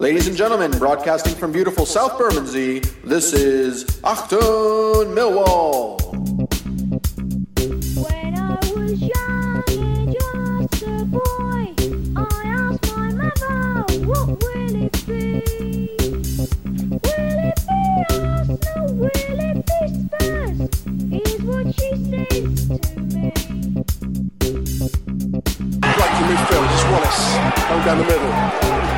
Ladies and gentlemen, broadcasting from beautiful South Bermondsey, this is Achtung Millwall. When I was young and just a boy, I asked my mother, what will it be? Will it be Arsenal? Will it be Spurs? Is what she says to me. Right to midfield, it's Wallace, down the middle.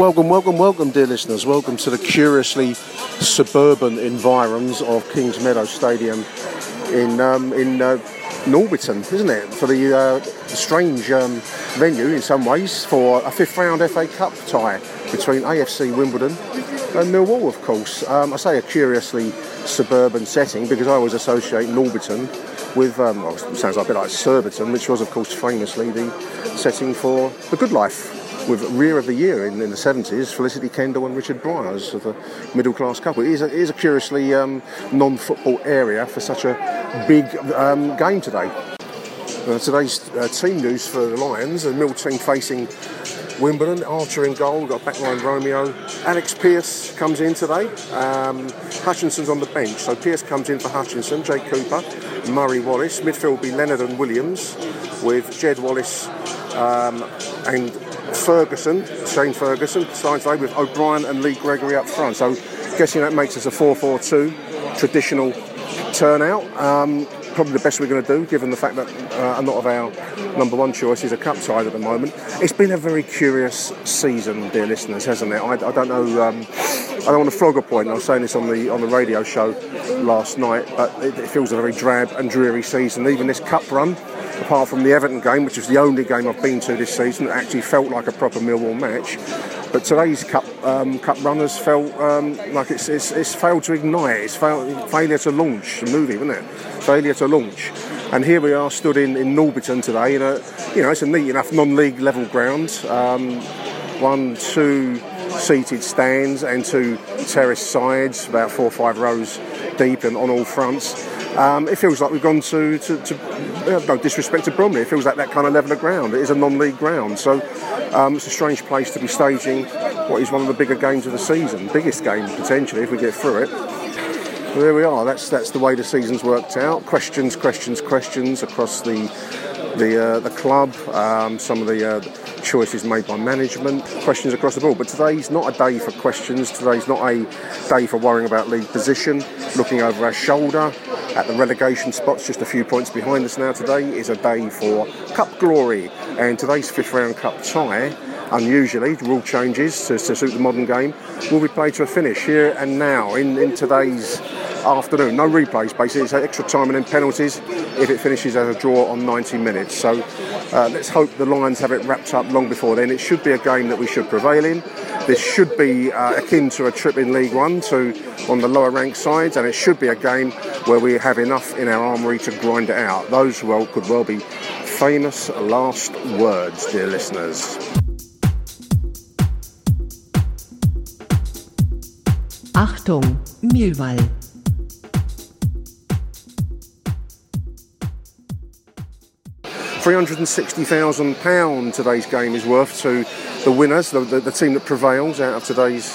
Welcome, welcome, welcome, dear listeners. Welcome to the curiously suburban environs of Kings Meadow Stadium in um, in uh, Norbiton, isn't it? For the uh, strange um, venue in some ways for a fifth round FA Cup tie between AFC Wimbledon and Millwall, of course. Um, I say a curiously suburban setting because I always associate Norbiton with, um, well, sounds a bit like Surbiton, which was, of course, famously the setting for The Good Life with Rear of the Year in, in the 70s, Felicity Kendal and Richard of the middle class couple. It is a, it is a curiously um, non football area for such a big um, game today. Uh, today's uh, team news for the Lions, the mill team facing Wimbledon, Archer in goal, got backline Romeo. Alex Pearce comes in today. Um, Hutchinson's on the bench, so Pearce comes in for Hutchinson, Jake Cooper, Murray Wallace. Midfield will be Leonard and Williams, with Jed Wallace um, and Ferguson, Shane Ferguson, starting today with O'Brien and Lee Gregory up front. So, guessing that makes us a 4 4 2 traditional turnout. Um, probably the best we're going to do, given the fact that uh, a lot of our number one choices are cup tied at the moment. It's been a very curious season, dear listeners, hasn't it? I, I don't know. Um, I don't want to flog a point. I was saying this on the on the radio show last night, but it, it feels a very drab and dreary season. Even this cup run, apart from the Everton game, which was the only game I've been to this season that actually felt like a proper Millwall match. But today's cup um, cup runners felt um, like it's, it's, it's failed to ignite. It's failed, failure to launch the movie, wasn't it? Failure to launch. And here we are, stood in, in Norbiton today. In a, you know, it's a neat enough non-league level ground. Um, one, two seated stands and two terrace sides, about four or five rows deep and on all fronts. Um, it feels like we've gone to, to, to uh, no disrespect to Bromley, it feels like that kind of level of ground. It is a non-league ground, so um, it's a strange place to be staging what is one of the bigger games of the season, biggest game potentially if we get through it. Well, there we are. That's that's the way the season's worked out. Questions, questions, questions across the the uh, the club. Um, some of the uh, choices made by management. Questions across the board. But today's not a day for questions. Today's not a day for worrying about league position. Looking over our shoulder at the relegation spots, just a few points behind us now. Today is a day for cup glory, and today's fifth round cup tie unusually, rule changes to, to, suit the modern game, will be played to a finish here and now in, in today's afternoon. No replays, basically. It's extra time and then penalties if it finishes as a draw on 90 minutes. So uh, let's hope the Lions have it wrapped up long before then. It should be a game that we should prevail in. This should be uh, akin to a trip in League One to on the lower ranked sides, and it should be a game where we have enough in our armoury to grind it out. Those well could well be famous last words, dear listeners. Achtung, Millwall. £360,000 today's game is worth to the winners, the, the, the team that prevails out of today's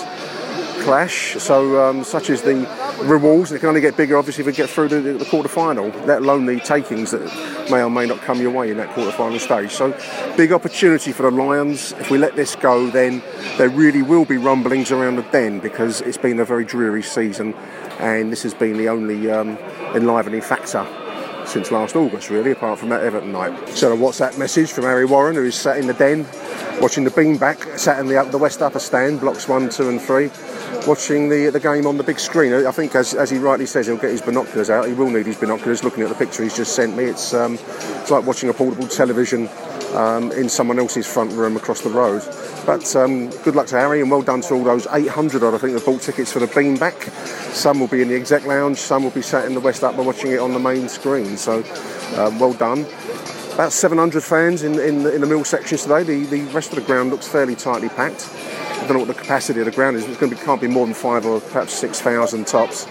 clash. So, um, such as the rewards, they can only get bigger obviously if we get through the, the quarter final, let alone the takings that may or may not come your way in that quarter final stage. So, big opportunity for the Lions. If we let this go, then there really will be rumblings around the den because it's been a very dreary season and this has been the only um, enlivening factor since last August, really, apart from that Everton night. So a WhatsApp message from Harry Warren, who is sat in the den, watching the beamback, sat in the, the West Upper Stand, blocks one, two, and three, watching the the game on the big screen. I think, as, as he rightly says, he'll get his binoculars out. He will need his binoculars. Looking at the picture he's just sent me, it's um, it's like watching a portable television um, in someone else's front room across the road. But um, good luck to Harry and well done to all those 800 odd, I think, that bought tickets for the beamback. Some will be in the exec lounge, some will be sat in the West Upper watching it on the main screen. So um, well done. About 700 fans in, in, the- in the mill sections today. The, the rest of the ground looks fairly tightly packed. I don't know what the capacity of the ground is. To be, can't be more than five or perhaps 6,000 tops.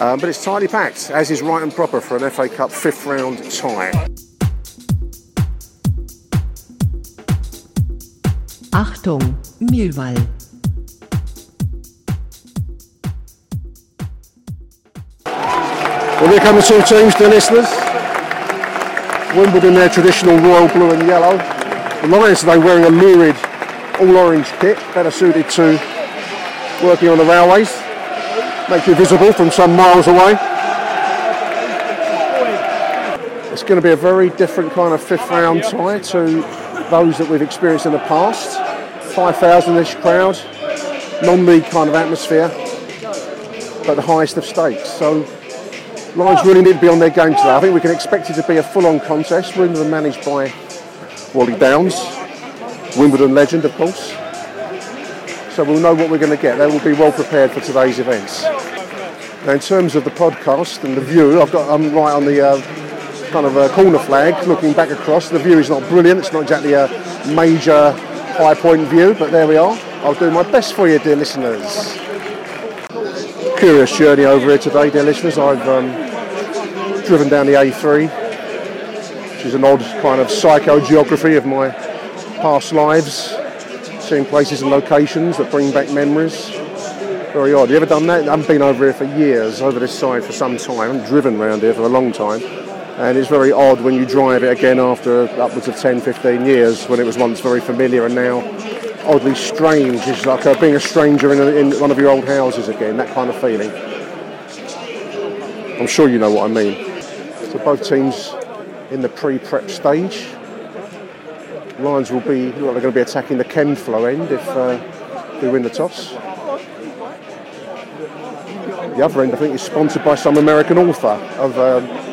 Um, but it's tightly packed, as is right and proper for an FA Cup fifth round tie. Achtung, Millwall. Well, here come the two teams, dear listeners. Wimbledon, their traditional royal blue and yellow. The Lions today wearing a lurid all-orange kit, better suited to working on the railways. Makes you visible from some miles away. It's going to be a very different kind of fifth round tie to those that we've experienced in the past. 5,000-ish crowd, non-league kind of atmosphere, but the highest of stakes. So Lions really need to be on their game today. I think we can expect it to be a full-on contest. Wimbledon managed by Wally Downes, Wimbledon legend, of course. So we'll know what we're going to get. They will be well prepared for today's events. Now, in terms of the podcast and the view, I've got I'm right on the uh, kind of a corner flag, looking back across. The view is not brilliant. It's not exactly a major high point view, but there we are. I'll do my best for you, dear listeners curious journey over here today, dear listeners. I've um, driven down the A3, which is an odd kind of psychogeography of my past lives, seeing places and locations that bring back memories. Very odd. You ever done that? I haven't been over here for years, over this side for some time. I haven't driven around here for a long time. And it's very odd when you drive it again after upwards of 10, 15 years, when it was once very familiar and now oddly strange. It's like uh, being a stranger in, a, in one of your old houses again, that kind of feeling. I'm sure you know what I mean. So both teams in the pre-prep stage. Lions will be look like they're going to be attacking the Chem flow end if uh, they win the toss. The other end, I think, is sponsored by some American author of. Um,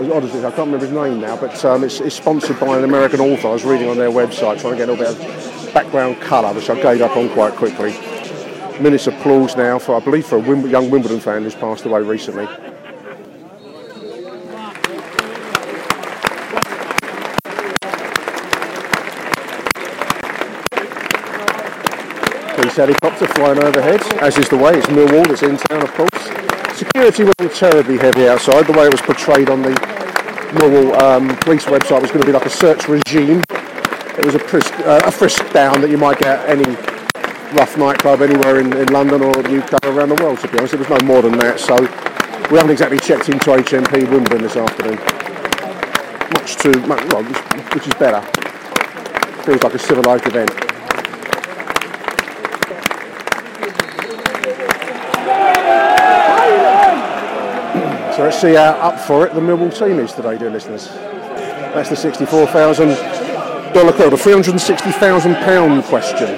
as I can't remember his name now, but um, it's, it's sponsored by an American author. I was reading on their website trying to get a little bit of background colour, which I gave up on quite quickly. Minutes of applause now for, I believe, for a young Wimbledon fan who's passed away recently. Police helicopter flying overhead, as is the way. It's Millwall, it's in town, of course. Security wasn't terribly heavy outside. The way it was portrayed on the Millwall um, police website was going to be like a search regime. It was a frisk, uh, a frisk down that you might get at any rough nightclub anywhere in, in London or the UK or around the world, to be honest. It was no more than that. So we haven't exactly checked into HMP Wimbledon this afternoon. Much too, much, well, which, which is better. Feels like a civilised event. So let's see how up for it the Millwall team is today, dear listeners. That's the $64,000 quote, the £360,000 question.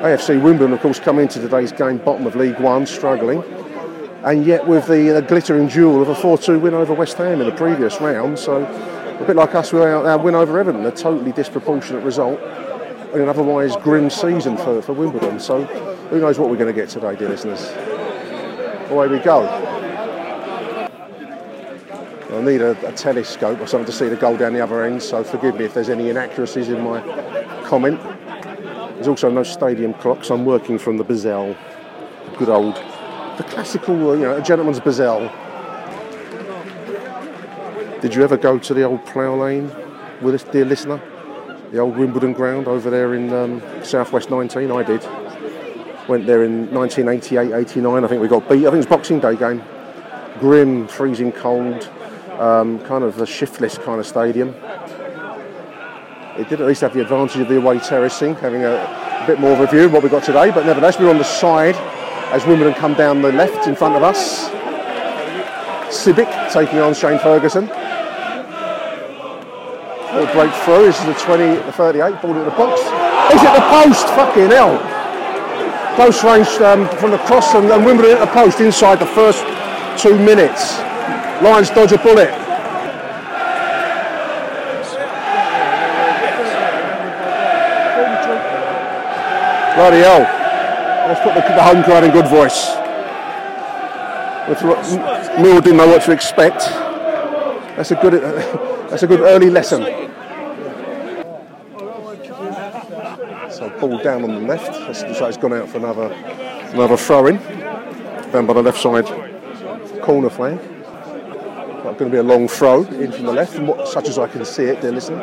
AFC Wimbledon, of course, come into today's game bottom of League One, struggling, and yet with the, the glittering jewel of a 4 2 win over West Ham in the previous round. So A bit like us with our, our win over Everton, a totally disproportionate result in an otherwise grim season for, for Wimbledon. So who knows what we're going to get today, dear listeners. Away we go. I need a, a telescope or something to see the goal down the other end, so forgive me if there's any inaccuracies in my comment. There's also no stadium clock, so I'm working from the Bazell, good old, the classical, you know, a gentleman's Bazell. Did you ever go to the old plough lane with us, dear listener? The old Wimbledon ground over there in um, Southwest 19? I did. Went there in 1988, 89. I think we got beat. I think it was Boxing Day game. Grim, freezing cold, um, kind of a shiftless kind of stadium. It did at least have the advantage of the away terracing, having a, a bit more of a view of what we got today. But nevertheless, we're on the side as Wimbledon come down the left in front of us. Sibbick taking on Shane Ferguson. Little break through. This is the 20, the 38, ball at the box. Is it the post? Fucking hell. Close range um, from the cross and, and Wimbledon at the post inside the first two minutes. Lions dodge a bullet. Bloody hell. Let's put the, the home crowd in good voice. Mill didn't know what to expect. That's a good, that's a good early lesson. Ball down on the left. That's like it's gone out for another, another throw in. Down by the left side corner flag. Not going to be a long throw in from the left, what, such as I can see it, dear listener.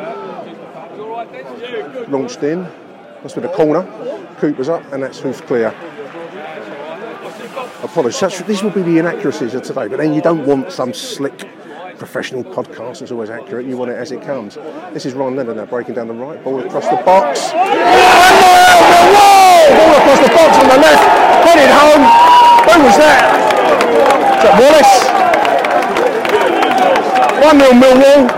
Launched in. That's with the corner. Cooper's up, and that's hoof clear. Apologies. That's, will be the inaccuracies of today, but then you don't want some slick professional podcast that's always accurate. You want it as it comes. This is Ron Leonard now breaking down the right, ball across the box. Ball across the box on the left, headed home. Who was that? Is that Wallace? 1 0 Millwall.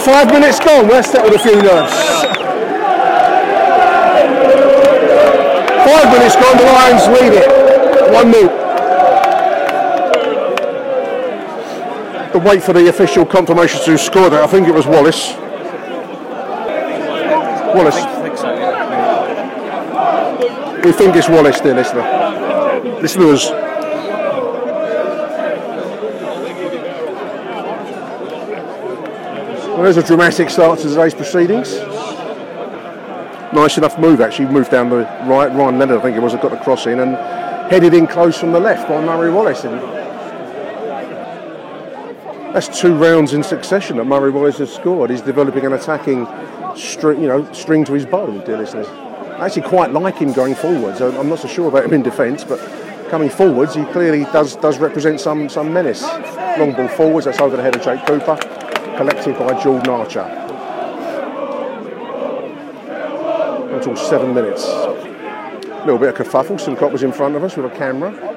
Five minutes gone. We're set with a few nerves. Five minutes gone. The Lions lead it. 1 0. Wait for the official confirmation to score that. I think it was Wallace. Wallace. We think it's Wallace, dear listener. Listeners. Well, there's a dramatic start to today's proceedings. Nice enough move, actually. Moved down the right. Ryan Leonard, I think it was, got the cross in and headed in close from the left by Murray Wallace. And that's two rounds in succession that Murray Wallace has scored. He's developing an attacking string, you know, string to his bow, dear listeners. I actually quite like him going forwards. I'm not so sure about him in defence, but coming forwards, he clearly does does represent some some menace. Long ball forwards, that's over the head of Jake Cooper, collected by Jordan Archer. Until seven minutes. A little bit of kerfuffle. Simcock was in front of us with a camera.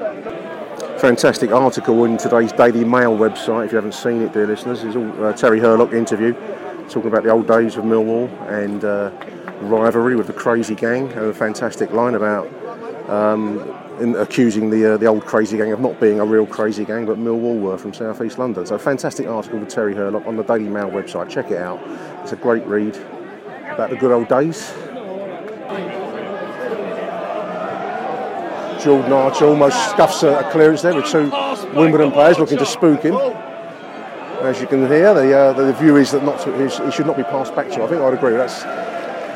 Fantastic article in today's Daily Mail website. If you haven't seen it, dear listeners, is all uh, Terry Hurlock interview talking about the old days of Millwall and uh, rivalry with the Crazy Gang. And a fantastic line about um, in accusing the uh, the old Crazy Gang of not being a real Crazy Gang, but Millwall were from South East London. So, fantastic article with Terry Hurlock on the Daily Mail website. Check it out. It's a great read about the good old days. Jordan Archer almost scuffs a, a clearance there with two Wimbledon players looking to spook him. As you can hear, the, uh, the view is that not to, he should not be passed back to. I think I'd agree. That's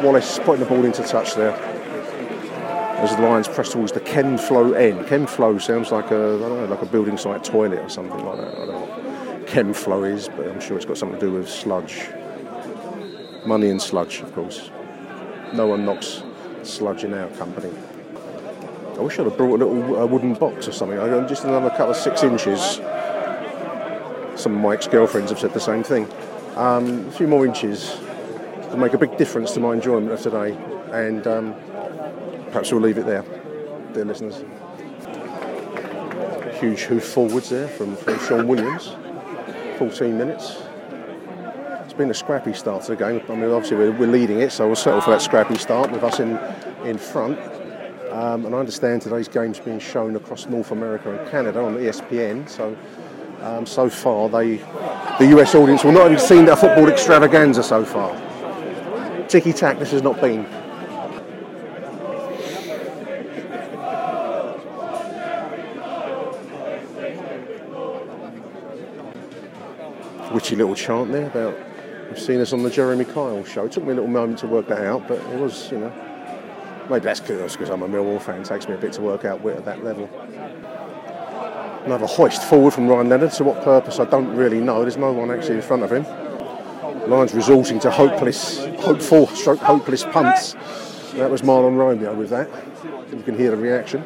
Wallace putting the ball into touch there. As the Lions press towards the Chem Flow end. Chem Flow sounds like a know, like a building site toilet or something like that. I don't know what Chem Flow is, but I'm sure it's got something to do with sludge. Money and sludge, of course. No one knocks sludge in our company. I wish I'd have brought a little uh, wooden box or something. I- Just another couple of six inches. Some of my ex-girlfriends have said the same thing. Um, a few more inches will make a big difference to my enjoyment of today. And um, perhaps we'll leave it there, dear listeners. Huge hoof forwards there from, from Sean Williams. 14 minutes. It's been a scrappy start to the game. I mean, obviously we're, we're leading it, so we'll settle for that scrappy start with us in, in front. Um, and I understand today's game's being shown across North America and Canada on ESPN, so Um, so far, they, the US audience will not have seen a football extravaganza so far. Ticky tack, this has not been. Witchy little chant there about you've seen us on the Jeremy Kyle show. It took me a little moment to work that out, but it was, you know, maybe that's because I'm a Millwall fan. Takes me a bit to work out wit at that level. Another hoist forward from Ryan Leonard. To what purpose? I don't really know. There's no one actually in front of him. Lions resorting to hopeless, hopeful, stroke hopeless punts. That was Mahlon Romeo with that. You can hear the reaction.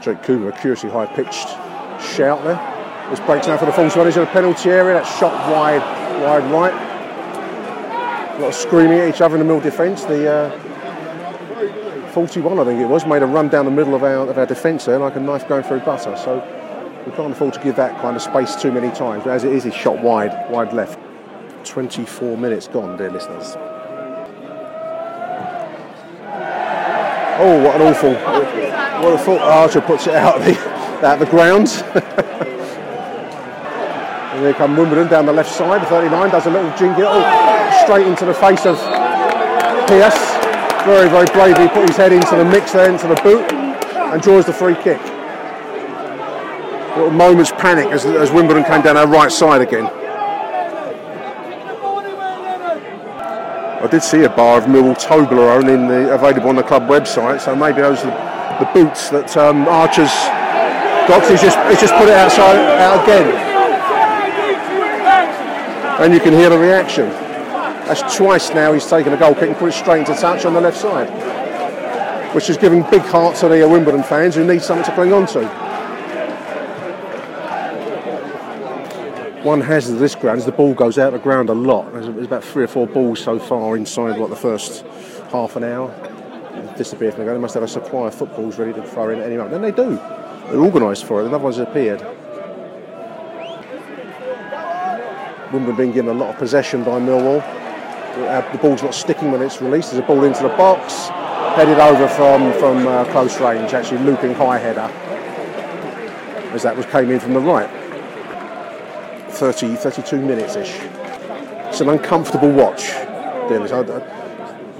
Jake Cooper, a curiously high pitched shout there. This breaks now for the Falls one. He's a penalty area. That shot wide, wide right. A lot of screaming at each other in the middle defence. The uh, 41, I think it was, made a run down the middle of our, of our defence there like a knife going through butter. So we can't afford to give that kind of space too many times. But as it is, he's shot wide, wide left. 24 minutes gone, dear listeners. Oh, what an awful, what a thought Archer puts it out of the, out of the grounds. and here come Wimbledon down the left side, 39, does a little jingle, oh, straight into the face of Pearce. Very, very bravely put his head into the mix there, into the boot, and draws the free kick. Little moment's panic as, as Wimbledon came down our right side again. I did see a bar of Millwall Toblerone in the, available on the club website, so maybe those are the boots that um, Archer's got. He's just, he's just put it outside out again. And you can hear the reaction. That's twice now he's taken a goal kick and put it straight into touch on the left side, which is giving big heart to the Wimbledon fans who need something to cling on to. One hazard of this ground is the ball goes out of the ground a lot. There's, about three or four balls so far inside what the first half an hour. Disappear from the ground. They must have a supply of footballs ready to throw in at any moment. And they do. They're organised for it. Another one's appeared. Wimbledon being given a lot of possession by Millwall. Uh, The ball's not sticking when it's released. There's a ball into the box, headed over from from uh, close range. Actually, looping high header, as that was came in from the right. 30, 32 minutes ish. It's an uncomfortable watch, Dennis. I,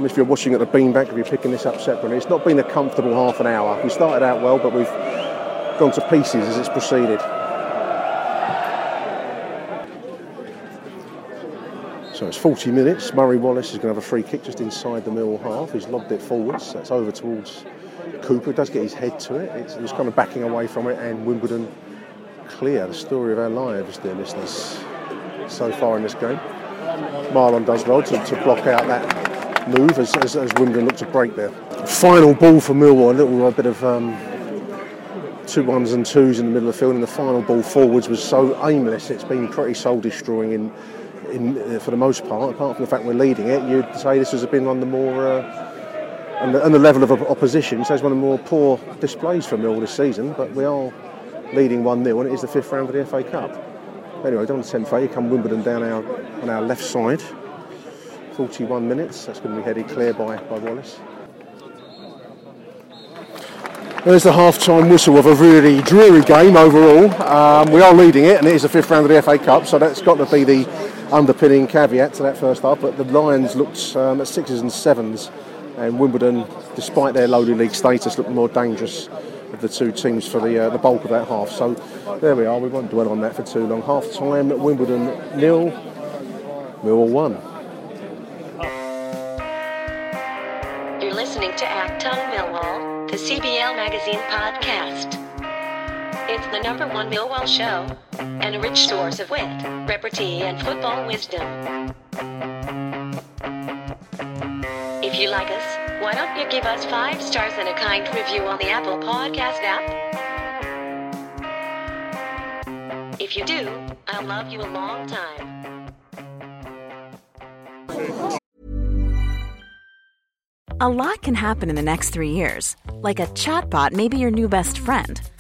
if you're watching at the beanbag, if you're picking this up separately, it's not been a comfortable half an hour. We started out well, but we've gone to pieces as it's proceeded. So it's 40 minutes. Murray Wallace is going to have a free kick just inside the middle half. He's lobbed it forwards. That's over towards Cooper. Does get his head to it. It's, he's kind of backing away from it, and Wimbledon clear. The story of our lives, dear listeners, so far in this game. Mahlon does well to, to block out that move as, as, as Wimbledon look to break there. Final ball for Millwall. A little uh, bit of um, two ones and twos in the middle of the field, and the final ball forwards was so aimless. It's been pretty soul destroying in, in uh, for the most part. Apart from the fact we're leading it, you'd say this has been one of the more uh, and, the, and the level of opposition. So it's one of the more poor displays for Mill this season. But we are leading 1 0, and it is the fifth round of the FA Cup. Anyway, down to 10th here come Wimbledon down our on our left side. 41 minutes. That's going to be headed clear by, by Wallace. There's the half-time whistle of a really dreary game overall. Um, we are leading it, and it is the fifth round of the FA Cup, so that's got to be the underpinning caveat to that first half. But the Lions looked um, at sixes and sevens, and Wimbledon, despite their lowly league status, looked more dangerous of the two teams for the uh, the bulk of that half. So there we are. We won't dwell on that for too long. Half time, Wimbledon nil, Millwall one. You're listening to Achtung Millwall, the CBL Magazine podcast. It's the number one Millwall show, and a rich source of wit, repartee, and football wisdom. If you like us, why don't you give us five stars and a kind review on the Apple Podcast app? If you do, I'll love you a long time. A lot can happen in the next three years. Like a chatbot may be your new best friend.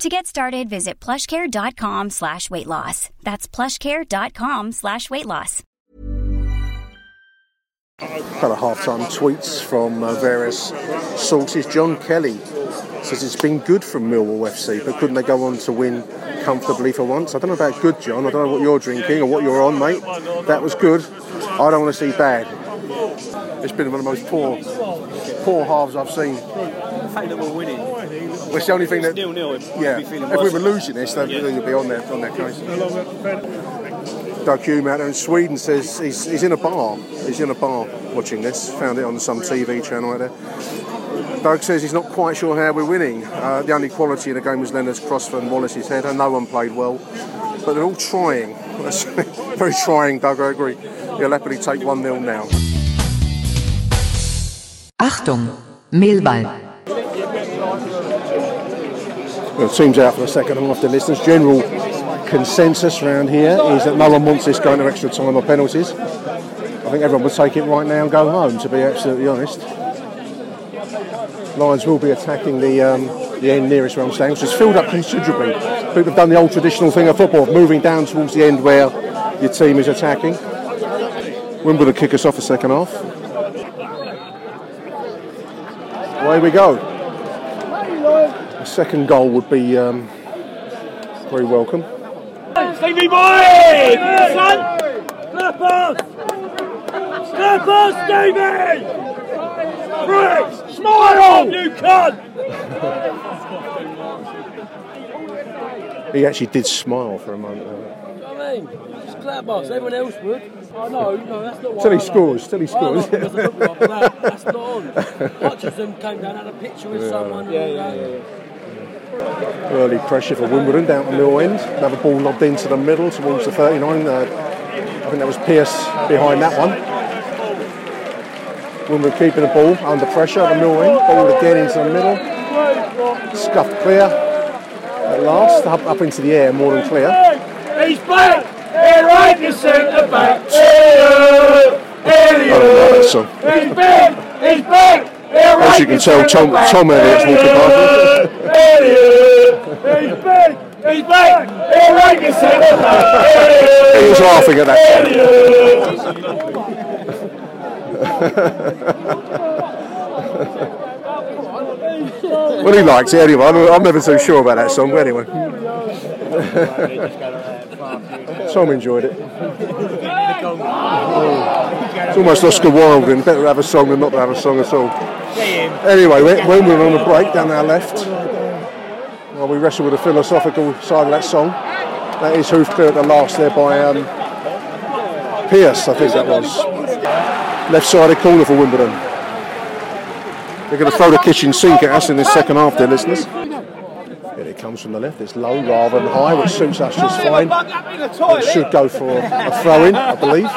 To get started, visit plushcare.com slash weight loss. That's plushcare.com slash weight loss. Kind of half-time tweets from uh, various sources. John Kelly says it's been good from Millwall FC, but couldn't they go on to win comfortably for once? I don't know about good, John. I don't know what you're drinking or what you're on, mate. That was good. I don't want to see bad. It's been one of the most poor, poor halves I've seen. The fact that we're winning. Well, it's the only thing that, nil nil. yeah. Be If we were losing this, then you'd be on their on their case. Doug Hume out there in Sweden says he's, he's in a bar. He's in a bar watching this. Found it on some TV channel out there. Doug says he's not quite sure how we're winning. Uh, the only quality in the game was Leonard's cross from Wallace's head, and no one played well. But they're all trying. Very trying, Doug. I agree. He'll happily take 1 0 now. Achtung, Millwall. Well, team's out for the second half. The listeners' general consensus around here is that no one wants this going to extra time or penalties. I think everyone would take it right now and go home, to be absolutely honest. Lions will be attacking the um, the end nearest where I'm standing, which is filled up considerably. People have done the old traditional thing of football, moving down towards the end where your team is attacking. Wimbledon kick us off the second half. Away we go. A second goal would be um, very welcome. Stevie boy! Son! Slap us! Slap us, Stevie! Bricks! Smile! You cunt! He actually did smile for a moment. there. I mean, just clap us. Everyone else would. I know, no, that's not Till he why scores, till he scores. like him as a footballer, That's not on. Hutchinson came down, had a picture with someone. Yeah, yeah, yeah. Early pressure for Wimbledon down the middle end. Another ball lobbed into the middle towards the 39. Uh, I think that was Pearce behind that one. Wimbledon keeping the ball under pressure at the middle end. Ball again into the middle. Scuffed clear at last. Up, up into the air, more than clear. He's back! Here right to centre back! Elliott! I don't know that song. He's back! He's back! As you can tell, Tom, Tom Elliott's walking past. Elliott! He's back! He's back! Here right centre back! He was laughing at that. Well, he likes it anyway. I'm, never so sure about that song, but anyway. Tom enjoyed it. It's almost Oscar Wilde, and better to have a song than not to have a song at all. Anyway, when we're on a break down our left, while we wrestle with the philosophical side of that song, that is hoof clear at the last there by um, Pearce, I think that was. Left side sided corner for Wimbledon. They're going to throw the kitchen sink at us in this second half, dear listeners. Here it comes from the left. It's low rather than high, which suits us just fine. It should go for a throw in, I believe.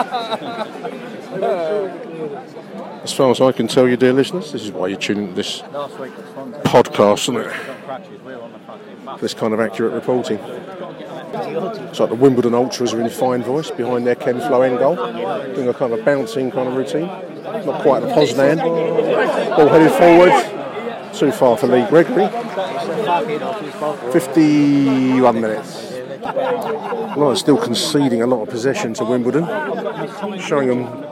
As far as I can tell you, dear listeners, this is why you're tuning to this podcast, isn't it? This kind of accurate reporting. It's like the Wimbledon Ultras are in fine voice behind their Ken Flo end goal, doing a kind of bouncing kind of routine. Not quite the Poznan. Ball headed forward. Too far for Lee Gregory. 51 minutes. Lions still conceding a lot of possession to Wimbledon, showing them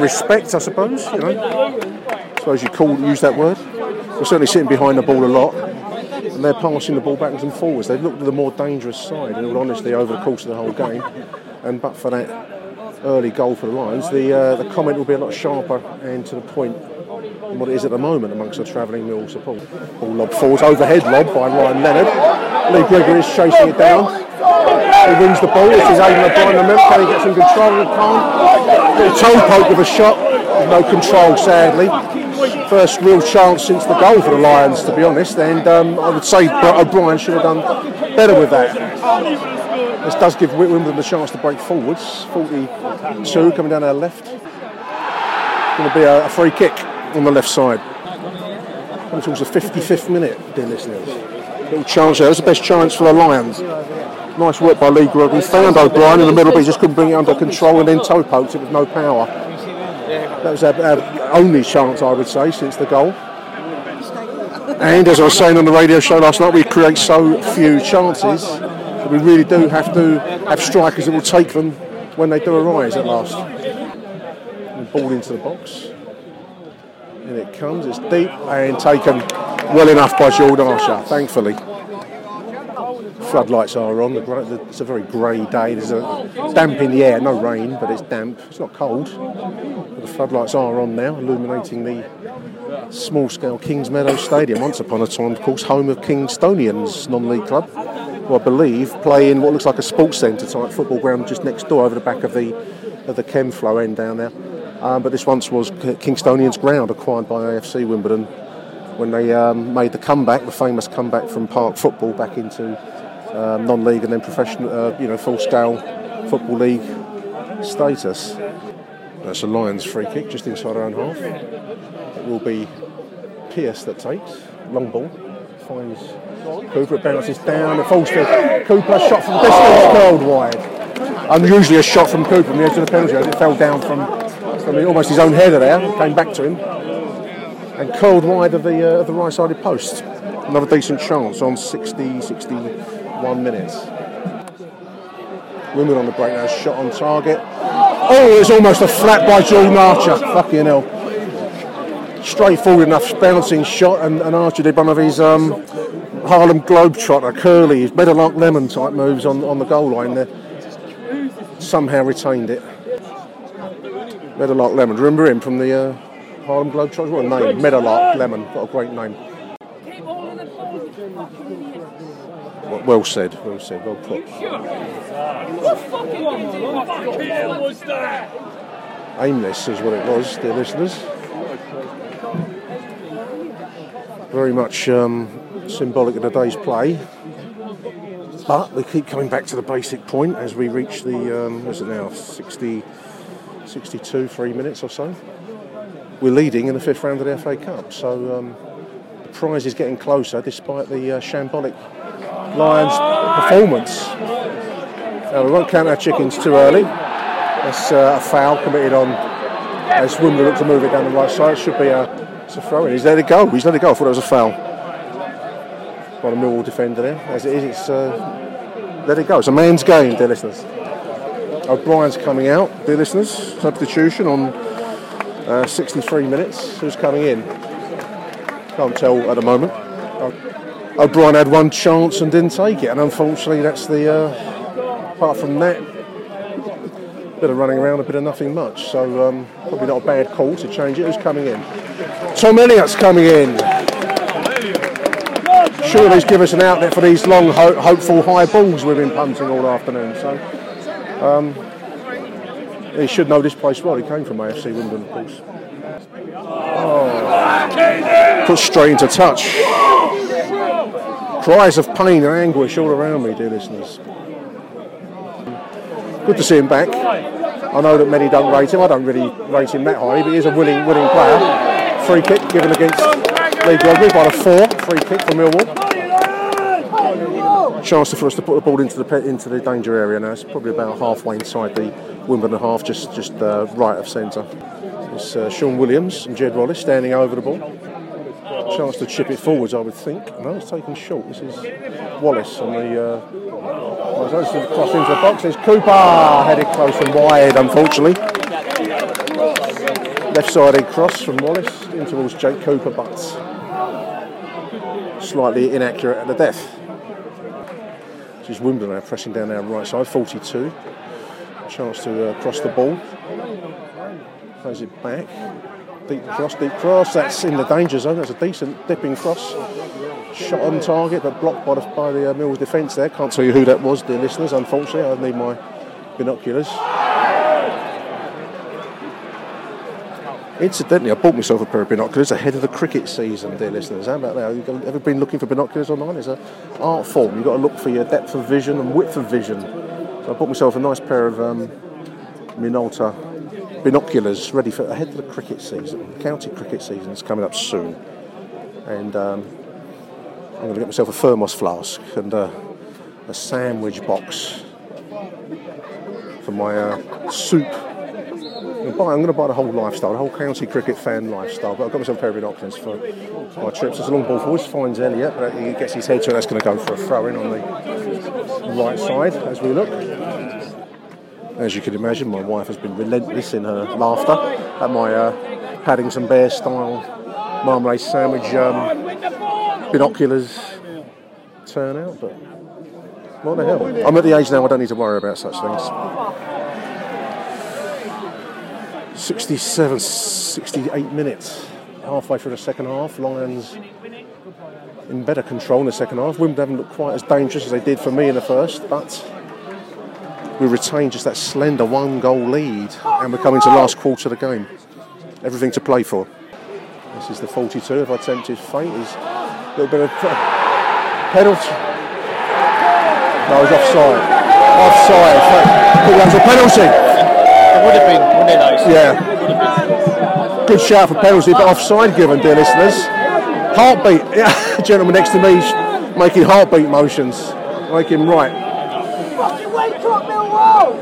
respect, I suppose. You know, I suppose you call use that word. We're certainly sitting behind the ball a lot, and they're passing the ball backwards and forwards. They've looked at the more dangerous side, in all honesty, over the course of the whole game. And but for that early goal for the Lions, the uh, the comment will be a lot sharper and to the point than what it is at the moment amongst the travelling Mill support. Ball lob forward, overhead lob by Ryan Leonard. Lee Gregory is chasing it down. He wins the ball. This is Aiden O'Brien. Remember, can he get some control? He can't. Little toe poke of a shot. No control, sadly. First real chance since the goal for the Lions, to be honest. And um, I would say O'Brien should have done better with that. This does give Wimbledon the chance to break forwards. 42 coming down our left. It's Going to be a free kick on the left side. Coming towards the 55th minute, dear listeners. Little chance there. That's the best chance for the Lions. Nice work by Lee Gregory. Found O'Brien in the middle, but he just couldn't bring it under control and then toe poked it with no power. That was our, our only chance, I would say, since the goal. And as I was saying on the radio show last night, we create so few chances that we really do have to have strikers that will take them when they do arise at last. And ball into the box. And it comes, it's deep and taken well enough by Jordan Archer, thankfully. Floodlights are on. It's a very grey day. There's a damp in the air. No rain, but it's damp. It's not cold. But the floodlights are on now, illuminating the small-scale Kings Meadow Stadium. Once upon a time, of course, home of Kingstonians non-league club, who I believe play in what looks like a sports centre type football ground just next door, over the back of the of the Chem flow end down there. Um, but this once was Kingstonians ground, acquired by AFC Wimbledon when they um, made the comeback, the famous comeback from park football back into um, non-league and then professional, uh, you know, full-scale football league status. That's a Lions free kick just inside our own half. It will be Pearce that takes long ball, finds Cooper, it bounces down, it falls to Cooper, shot from the distance, curled wide. Unusually a shot from Cooper from the edge of the penalty area. It fell down from, from almost his own header there, came back to him and curled wide of the uh, of the right-sided post. Another decent chance on 60, 61 minutes. Wimbledon on the break now, shot on target. Oh, it's almost a flat by Jordan Archer. Fucking hell. Straightforward enough bouncing shot, and, and Archer did one of his um, Harlem Globetrotter, curly, Meadowlark Lemon type moves on, on the goal line there. Somehow retained it. Meadowlark Lemon, remember him from the uh, Harlem Globetrotters? What a name, Meadowlark Lemon, what a great name. Well- said, well said, well put. aimless is what it was, dear listeners. Very much um, symbolic of today's play. But we keep coming back to the basic point as we reach the, um, what's it now, 60, 62, three minutes or so. We're leading in the fifth round of the FA Cup, so um, the prize is getting closer despite the uh, shambolic Lions performance. Now, we won't count our chickens too early. That's uh, a foul committed on as Wimbledon look to move it down the right side. It should be a, a throw in. He's let it go. He's let it go. I thought it was a foul. By the Millwall defender there. As it is, it's uh, let it go. It's a man's game, dear listeners. O'Brien's coming out, dear listeners. Substitution on uh, 63 minutes. Who's coming in? Can't tell at the moment. O'Brien had one chance and didn't take it, and unfortunately, that's the. Uh, apart from that, a bit of running around, a bit of nothing much. So um, probably not a bad call to change it. Who's coming in? Tom Elliott's coming in. Surely he's give us an outlet for these long, ho- hopeful high balls we've been punting all afternoon. So um, he should know this place well. He came from AFC Wimbledon, of course. Oh. Put straight into touch. Cries of pain and anguish all around me, dear listeners. Good to see him back. I know that many don't rate him. I don't really rate him that highly, but he is a willing, willing player. Free kick given against Lee Gregory by the four. Free kick for Millwall. Chance for us to put the ball into the into the danger area now. It's probably about halfway inside the Wimbledon half, just just uh, right of centre. It's uh, Sean Williams and Jed Wallace standing over the ball. chance to chip it forwards, I would think. No, it's taken short. This is Wallace on the. Uh, crossed into the box. It's Cooper headed close and wide, unfortunately. Left sided cross from Wallace in towards Jake Cooper, but slightly inaccurate at the death. This is Wimbledon now pressing down our right side, 42. Chance to uh, cross the ball. Plays it back. Deep cross, deep cross. That's in the danger zone. That's a decent dipping cross. Shot on target, but blocked by the, by the uh, Mills defence there. Can't tell you who that was, dear listeners. Unfortunately, I need my binoculars. Incidentally, I bought myself a pair of binoculars ahead of the cricket season, dear listeners. How about that? Have you ever been looking for binoculars online? It's an art form. You've got to look for your depth of vision and width of vision. So I bought myself a nice pair of um, Minolta binoculars ready for ahead of the cricket season. The County cricket season is coming up soon. And um, I'm going to get myself a thermos flask and uh, a sandwich box for my uh, soup buy- I'm going to buy the whole lifestyle, the whole county cricket fan lifestyle. But I've got myself a pair of binoculars for my trips. It's a long ball forward, finds Elliott, but he gets his head to it. That's going to go for a throw in on the right side as we look. As you can imagine, my wife has been relentless in her laughter at my uh, Paddington Bear style marmalade sandwich um, binoculars turnout. But what the hell? I'm at the age now I don't need to worry about such things. 67, 68 minutes, halfway through the second half. Lions in better control in the second half. Wimbledon haven't looked quite as dangerous as they did for me in the first, but we retain just that slender one goal lead and we're coming to the last quarter of the game. Everything to play for. This is the 42 if I tempted fate. Is a little bit of penalty. No, he's offside. Offside. Down to a penalty. It would have been, wouldn't it? Yeah. Good shout for penalty, but offside given, dear listeners. Heartbeat. Yeah, gentleman next to me making heartbeat motions. Make him right. Wake up, Millwall!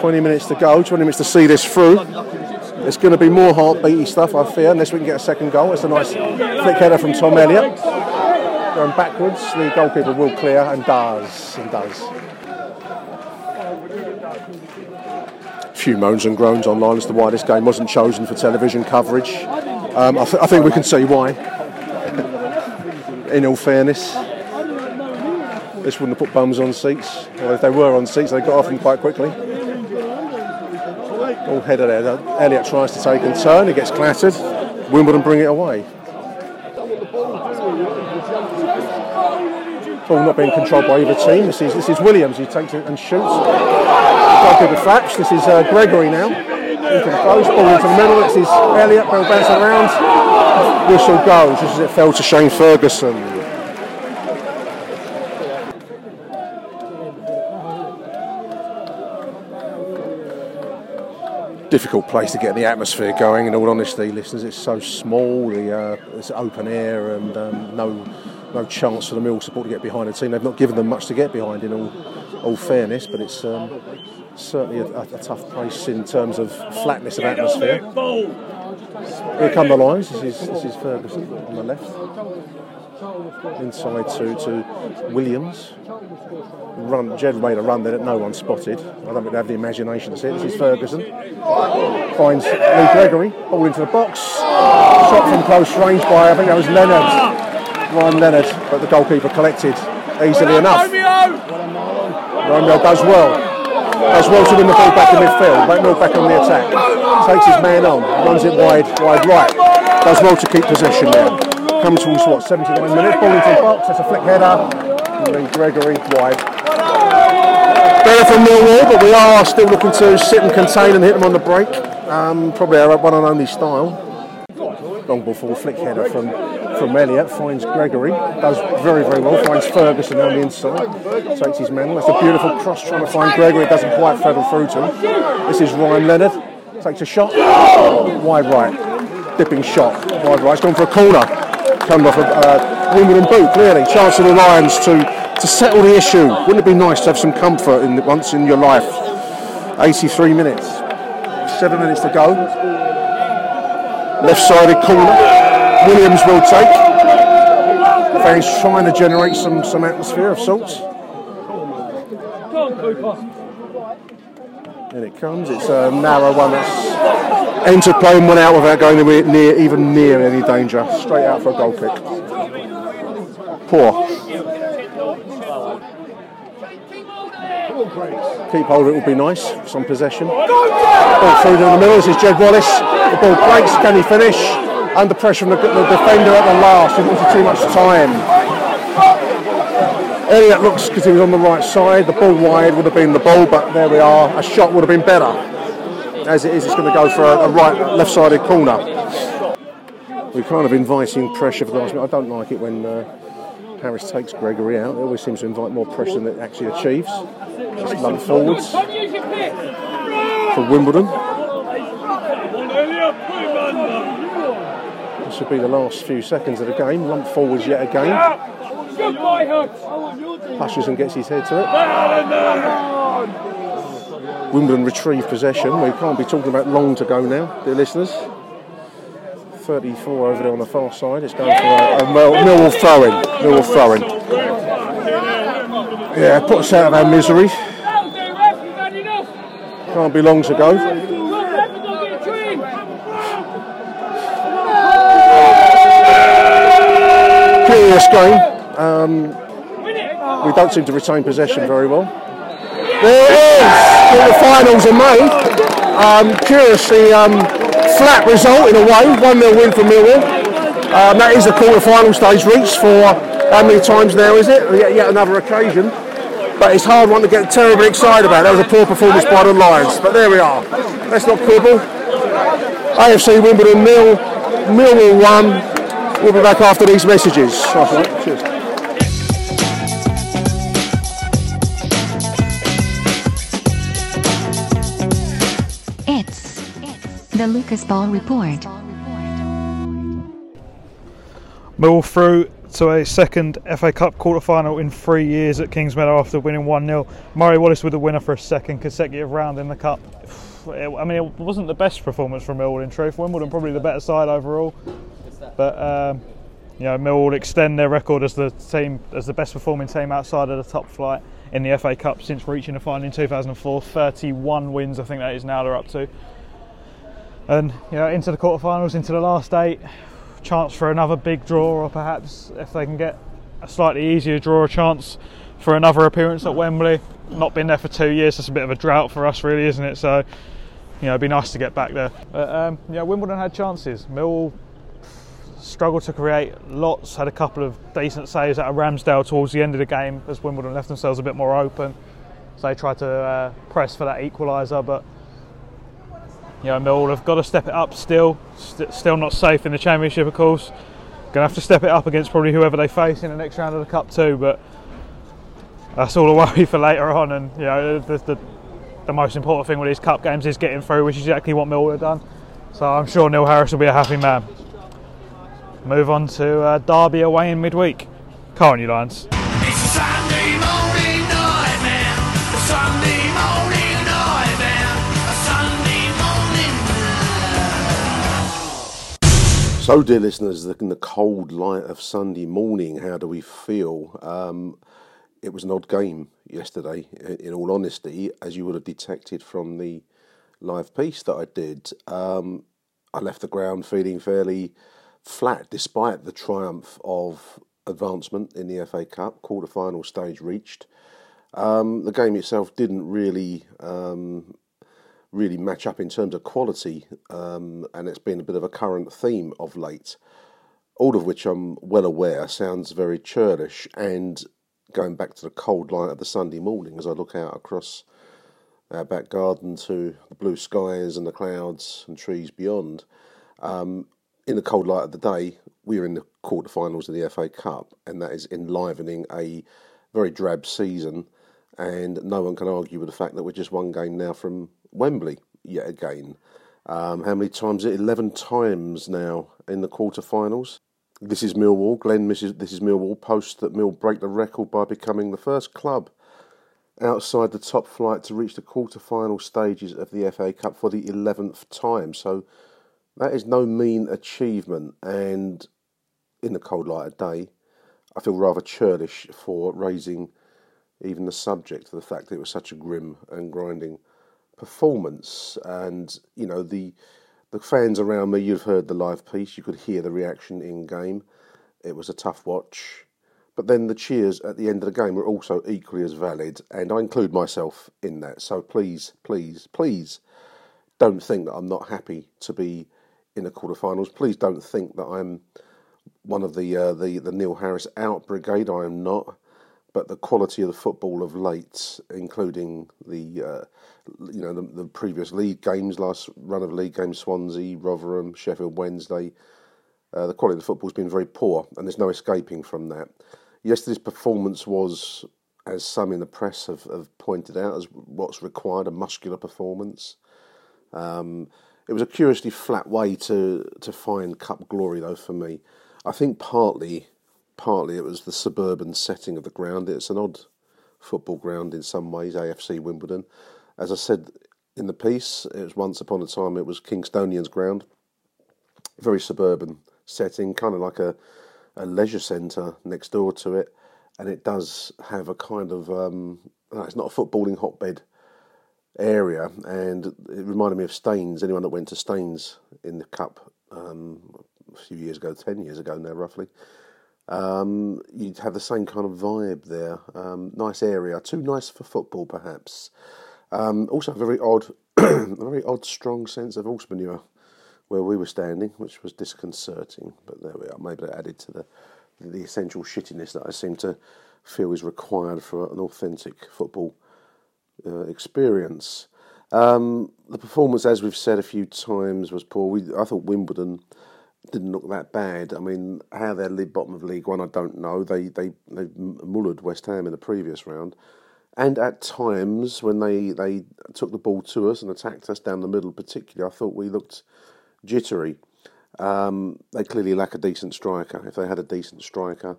20 minutes to go, 20 minutes to see this through. It's going to be more heartbeaty stuff, I fear, unless we can get a second goal. It's a nice flick header from Tom Elliott. Going backwards, the goalkeeper will clear and does, and does. A few moans and groans online as to why this game wasn't chosen for television coverage. Um, I, th- I think we can see why. In all fairness, this wouldn't have put bums on seats. Or if they were on seats, they got off them quite quickly. All headed there. Elliott tries to take and turn. He gets clattered. Wimbledon bring it away. Ball not being controlled by either team. This is this is Williams. He takes it and shoots. Flaps. This is uh, Gregory now. Into the post. Ball into the middle. This is Elliott. Ball bouncing around. Whistle goes. Just as it fell to Shane Ferguson. difficult place to get the atmosphere going. In all honesty, listeners, it's so small. The uh, it's open air and um, no no chance for the Mill support to get behind the team. They've not given them much to get behind. In all all fairness, but it's um, certainly a, a, tough place in terms of flatness of atmosphere. Here come the Lions. This is this is Ferguson on the left. Inside to, to Williams. Run, Jed made a run there that no one spotted. I don't think they have the imagination to see it. This is Ferguson. Finds Lee Gregory. Ball into the box. Shot from close range by, I think that was Leonard. Ryan Leonard, but the goalkeeper collected easily enough. Romeo does well. Does well to win the ball back in midfield. Back Mill back on the attack. Takes his man on. Runs it wide, wide right. Does well to keep possession there. Comes towards what, 79 minutes. Ball into the box. That's a flick header. And then Gregory wide. Better from Millwall, but we are still looking to sit and contain and hit them on the break. Um, probably our one and only style. Long ball forward flick header from from Elliott finds Gregory, does very very well. Finds Ferguson on the inside, takes his man. That's a beautiful cross trying to find Gregory. Doesn't quite feather through to him. This is Ryan Leonard, takes a shot, wide right, dipping shot, wide right. It's gone for a corner. Come off a uh, Wimbledon boot. Clearly, chance for the Lions to to settle the issue. Wouldn't it be nice to have some comfort in once in your life? 83 minutes, seven minutes to go. Left-sided corner. Williams will take. Fans trying to generate some, some atmosphere of sorts. And it comes. It's a narrow one that's entered playing one out without going anywhere near, even near any danger. Straight out for a goal kick. Poor. Keep hold of it would be nice. Some possession. Ball through to the middle. This is Jed Wallace. The ball breaks. Can he finish? Under pressure from the, the defender at the last. He wanted too much time. Elliott looks because he was on the right side. The ball wide would have been the ball, but there we are. A shot would have been better. As it is, it's going to go for a, a right, left-sided corner. We're kind of inviting pressure for the last minute. I don't like it when uh, Harris takes Gregory out. It always seems to invite more pressure than it actually achieves. It's lump forwards for Wimbledon. Come on, Elliott, put him under. This should be the last few seconds of the game. Lump forwards yet again. Pushes and gets his head to it. Wimbledon retrieve possession. We can't be talking about long to go now, dear listeners. 34 over there on the far side. It's going for a, a Mill- Millwall throw-in. Millwall throw-in. Yeah, put us out of our misery. Can't be long to go. Curious game. Um, we don't seem to retain possession very well. There it is. The finals are made. Um, curiously, um, flat result in a way. 1 0 win for Millwall. Um, that is the quarter final stage reached for how many times now is it? Yet, yet another occasion. But it's hard one to get terribly excited about. That was a poor performance by the Lions. But there we are. Let's not quibble. AFC Wimbledon nil, Millwall one. We'll be back after these messages. Right. Cheers. It's the Lucas Ball Report. Millwall through to a second FA Cup quarter final in three years at Kingsmeadow after winning 1 0. Murray Wallace with the winner for a second consecutive round in the Cup. I mean, it wasn't the best performance from Millwall in truth. Wimbledon probably the better side overall. But, um, you know, Millwall extend their record as the team, as the best performing team outside of the top flight in the FA Cup since reaching the final in 2004. 31 wins, I think that is now they're up to. And, you know, into the quarterfinals, into the last eight chance for another big draw, or perhaps if they can get a slightly easier draw, a chance for another appearance at Wembley. Not been there for two years, that's a bit of a drought for us, really, isn't it? So, you know, it'd be nice to get back there. But, um, yeah, Wimbledon had chances. Millwall struggled to create lots, had a couple of decent saves out of Ramsdale towards the end of the game as Wimbledon left themselves a bit more open. So they tried to uh, press for that equaliser, but you know, Millwall have got to step it up still. St- still not safe in the Championship, of course. Going to have to step it up against probably whoever they face in the next round of the Cup too. But that's all a worry for later on. And you know, the, the, the most important thing with these Cup games is getting through, which is exactly what Millwall have done. So I'm sure Neil Harris will be a happy man. Move on to uh, Derby away in midweek. Come on, you Lions. It's a Sunday morning nightmare. A Sunday morning nightmare. A Sunday morning So, dear listeners, in the cold light of Sunday morning, how do we feel? Um, it was an odd game yesterday, in all honesty, as you would have detected from the live piece that I did. Um, I left the ground feeling fairly flat despite the triumph of advancement in the FA Cup, quarter final stage reached. Um, the game itself didn't really um, really match up in terms of quality, um, and it's been a bit of a current theme of late. All of which I'm well aware sounds very churlish, and going back to the cold light of the Sunday morning as I look out across our back garden to the blue skies and the clouds and trees beyond. Um, in the cold light of the day, we are in the quarterfinals of the FA Cup, and that is enlivening a very drab season. And no one can argue with the fact that we're just one game now from Wembley yet again. Um, how many times? Eleven times now in the quarterfinals. This is Millwall. Glenn, this is, this is Millwall. Post that Mill break the record by becoming the first club outside the top flight to reach the quarter-final stages of the FA Cup for the eleventh time. So That is no mean achievement, and in the cold light of day, I feel rather churlish for raising even the subject of the fact that it was such a grim and grinding performance. And you know the the fans around me, you've heard the live piece, you could hear the reaction in game. It was a tough watch. But then the cheers at the end of the game were also equally as valid, and I include myself in that. So please, please, please don't think that I'm not happy to be in the quarterfinals. Please don't think that I'm one of the uh, the the Neil Harris out brigade. I am not. But the quality of the football of late, including the uh, you know the, the previous league games, last run of league games, Swansea, Rotherham, Sheffield Wednesday, uh, the quality of the football has been very poor, and there's no escaping from that. Yesterday's performance was, as some in the press have, have pointed out, as what's required a muscular performance. Um, it was a curiously flat way to to find cup glory, though. For me, I think partly partly it was the suburban setting of the ground. It's an odd football ground in some ways, AFC Wimbledon. As I said in the piece, it was once upon a time it was Kingstonian's ground, very suburban setting, kind of like a, a leisure centre next door to it, and it does have a kind of um, it's not a footballing hotbed area, and it reminded me of Staines. Anyone that went to Staines in the cup um, a few years ago, ten years ago now, roughly. Um, you'd have the same kind of vibe there. Um, nice area, too nice for football, perhaps. Um, also, a very odd, a very odd, strong sense of horse manure where we were standing, which was disconcerting. But there we are. Maybe that added to the the essential shittiness that I seem to feel is required for an authentic football uh, experience. Um, the performance, as we've said a few times, was poor. We, I thought Wimbledon didn't look that bad. I mean, how they're bottom of League One, I don't know. They they they mullered West Ham in the previous round, and at times when they they took the ball to us and attacked us down the middle, particularly, I thought we looked jittery. Um, they clearly lack a decent striker. If they had a decent striker,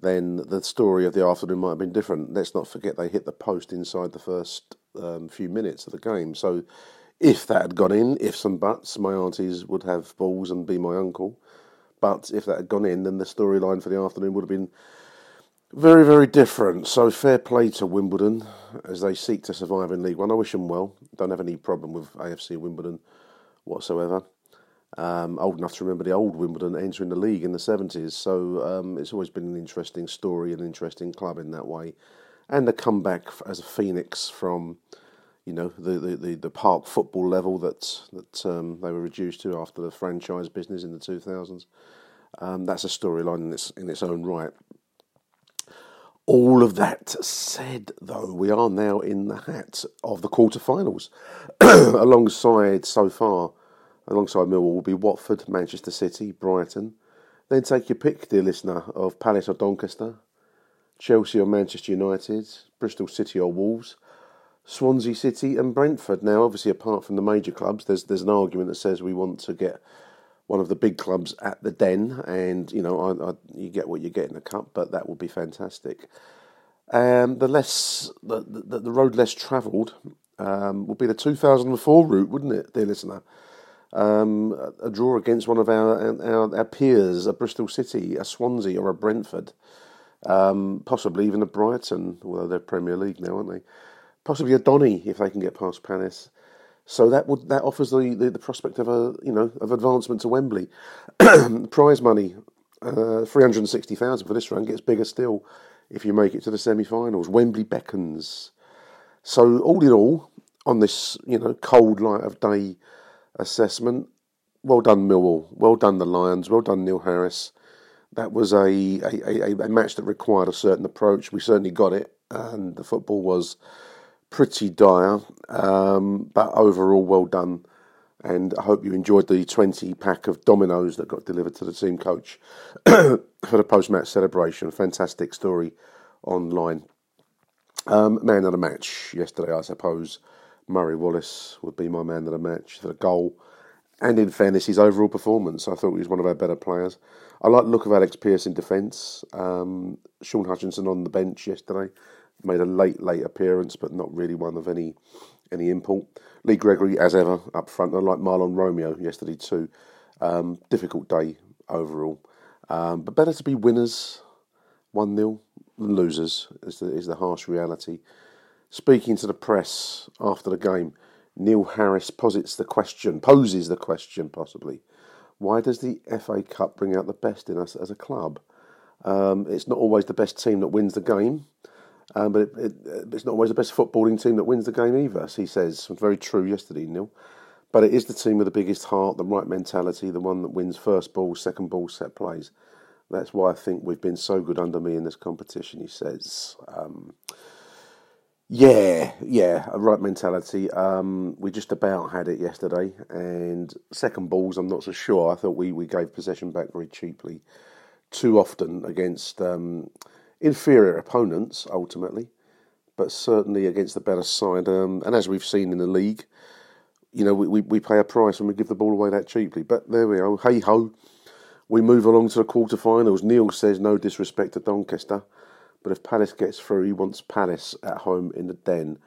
then the story of the afternoon might have been different. Let's not forget they hit the post inside the first um, few minutes of the game. So if that had gone in, ifs and buts, my aunties would have balls and be my uncle. But if that had gone in, then the storyline for the afternoon would have been very, very different. So fair play to Wimbledon as they seek to survive in League One. I wish them well. Don't have any problem with AFC Wimbledon whatsoever. Um, old enough to remember the old Wimbledon entering the league in the 70s. So um, it's always been an interesting story, an interesting club in that way. And the comeback as a phoenix from, you know, the, the, the, the park football level that, that um, they were reduced to after the franchise business in the 2000s. Um, that's a storyline in its, in its own right. All of that said, though, we are now in the hat of the quarterfinals, alongside so far alongside Millwall will be Watford, Manchester City, Brighton. Then take your pick, dear listener, of Palace or Doncaster, Chelsea or Manchester United, Bristol City or Wolves, Swansea City and Brentford. Now, obviously, apart from the major clubs, there's there's an argument that says we want to get one of the big clubs at the Den, and you know, I, I, you get what you get in the cup, but that would be fantastic. Um, the less the, the, the road less travelled um, would be the 2004 route, wouldn't it, dear listener? Um, a draw against one of our, our, our peers, a Bristol City, a Swansea, or a Brentford, um, possibly even a Brighton, although they're Premier League now, aren't they? Possibly a Donny if they can get past Palace. So that would that offers the, the, the prospect of a you know of advancement to Wembley. Prize money, uh, three hundred and sixty thousand for this run gets bigger still if you make it to the semi-finals. Wembley beckons. So all in all, on this you know cold light of day assessment. Well done, Millwall. Well done, the Lions. Well done, Neil Harris. That was a, a, a, a match that required a certain approach. We certainly got it, and the football was pretty dire. Um, but overall, well done. And I hope you enjoyed the 20 pack of dominoes that got delivered to the team coach for the post match celebration. Fantastic story online. Um, man of the match yesterday, I suppose. Murray Wallace would be my man of the match for the goal. And in fairness, his overall performance, I thought he was one of our better players. I like the look of Alex Pearce in defence. Um, Shaun Hutchinson on the bench yesterday made a late, late appearance, but not really one of any any import. Lee Gregory, as ever, up front. I like Mahlon Romeo yesterday too. Um, difficult day overall, um, but better to be winners, one 0 than losers is the is the harsh reality. Speaking to the press after the game, Neil Harris posits the question, poses the question possibly, why does the FA Cup bring out the best in us as a club? Um, it's not always the best team that wins the game, um, but it, it, it's not always the best footballing team that wins the game either, as he says. Very true yesterday, Neil. But it is the team with the biggest heart, the right mentality, the one that wins first ball, second ball, set plays. That's why I think we've been so good under me in this competition, he says. Um, yeah, yeah, a right mentality. Um, we just about had it yesterday, and second balls, I'm not so sure. I thought we, we gave possession back very cheaply, too often against um, inferior opponents, ultimately, but certainly against the better side. Um, and as we've seen in the league, you know, we, we, we pay a price when we give the ball away that cheaply. But there we are. Hey ho, we move along to the quarterfinals. Neil says no disrespect to Doncaster. But if Palace gets through, he wants Palace at home in the Den.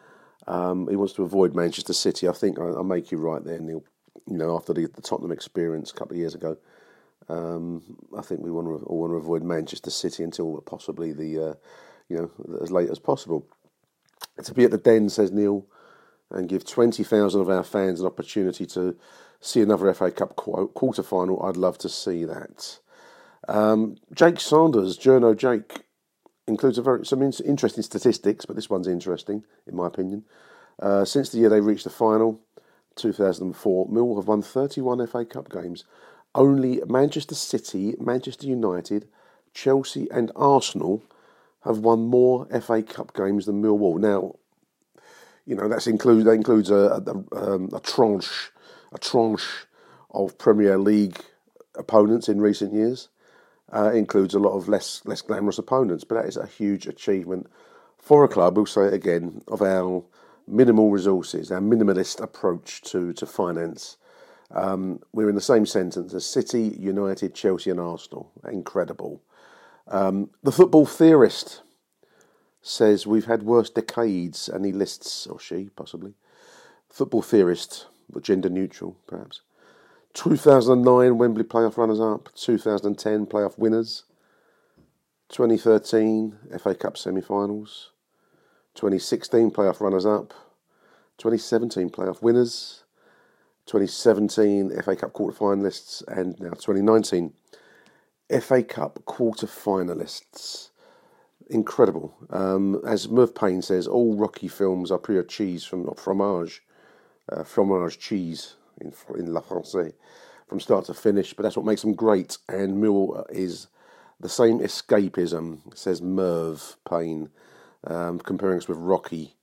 Um, he wants to avoid Manchester City. I think I, will make you right there, Neil. You know, after the, the Tottenham experience a couple of years ago, um, I think we want to want to avoid Manchester City until possibly the, uh, you know, as late as possible. To be at the Den, says Neil, and give twenty thousand of our fans an opportunity to see another FA Cup quarter final. I'd love to see that. Um, Jake Sanders, Journo Jake, includes very some interesting statistics, but this one's interesting in my opinion. Uh, since the year they reached the final, 2004, Mill have won 31 FA Cup games. Only Manchester City, Manchester United, Chelsea, and Arsenal have won more FA Cup games than Millwall. Now, you know that's include that includes a, a, um, a tranche a tranche of Premier League opponents in recent years uh, includes a lot of less less glamorous opponents, but that is a huge achievement for a club. We'll say it again of our minimal resources, our minimalist approach to to finance. Um, we're in the same sentence as City, United, Chelsea, and Arsenal. Incredible. Um, the football theorist says we've had worse decades, and he lists, or she possibly, football theorist, gender neutral perhaps, 2009 Wembley playoff runners up, 2010 playoff winners, 2013 FA Cup semi finals, 2016 playoff runners up, 2017 playoff winners, 2017 FA Cup quarter finalists, and now 2019 FA Cup quarter finalists. Incredible. Um, as Merv Payne says, all Rocky films are pure cheese from fromage, uh, fromage cheese in, in La Francais from start to finish, but that's what makes them great. And Mill is the same escapism, says Merv Payne, um, comparing us with Rocky.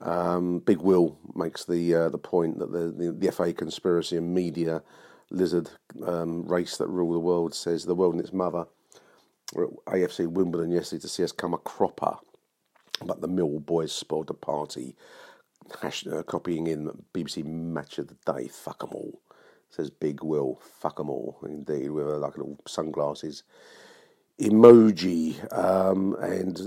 Um, Big Will makes the uh, the point that the, the, the FA conspiracy and media lizard um, race that rule the world says the world and its mother. We're at AFC Wimbledon yesterday to see us come a cropper, but the Mill boys spoiled the party hash, uh, copying in BBC Match of the Day. Fuck them all, says Big Will. Fuck them all, indeed, with uh, like little sunglasses emoji. Um, and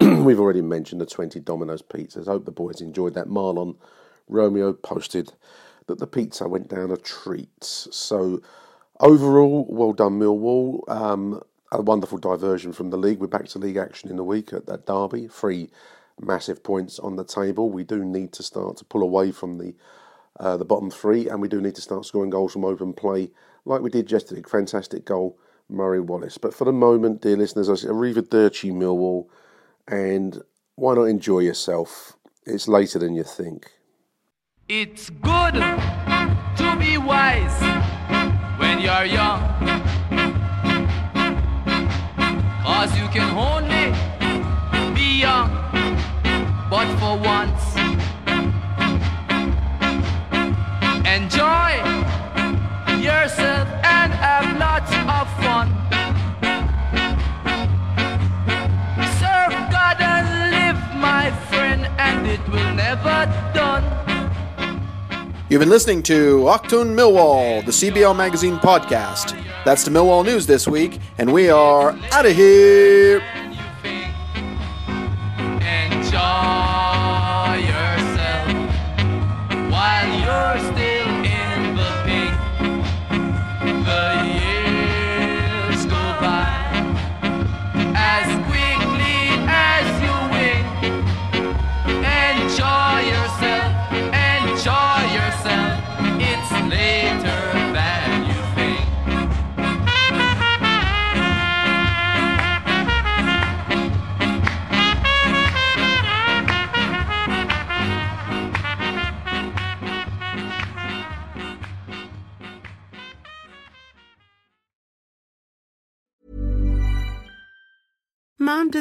we've already mentioned the 20 Domino's pizzas. Hope the boys enjoyed that. Mahlon Romeo posted that the pizza went down a treat. So, overall, well done, Millwall. Um, a wonderful diversion from the league. We're back to league action in the week at, at Derby. Free massive points on the table. We do need to start to pull away from the uh, the bottom three, and we do need to start scoring goals from open play, like we did yesterday. Fantastic goal, Murray Wallace. But for the moment, dear listeners, I say Arrivederci Millwall, and why not enjoy yourself? It's later than you think. It's good to be wise when you're young, cause you can only but for once. Enjoy yourself and have lots of fun. Serve God and live, my friend, and it will never done. You've been listening to Achtung Millwall, the CBL Magazine podcast. That's the Millwall News this week, and we are out of here. Bye.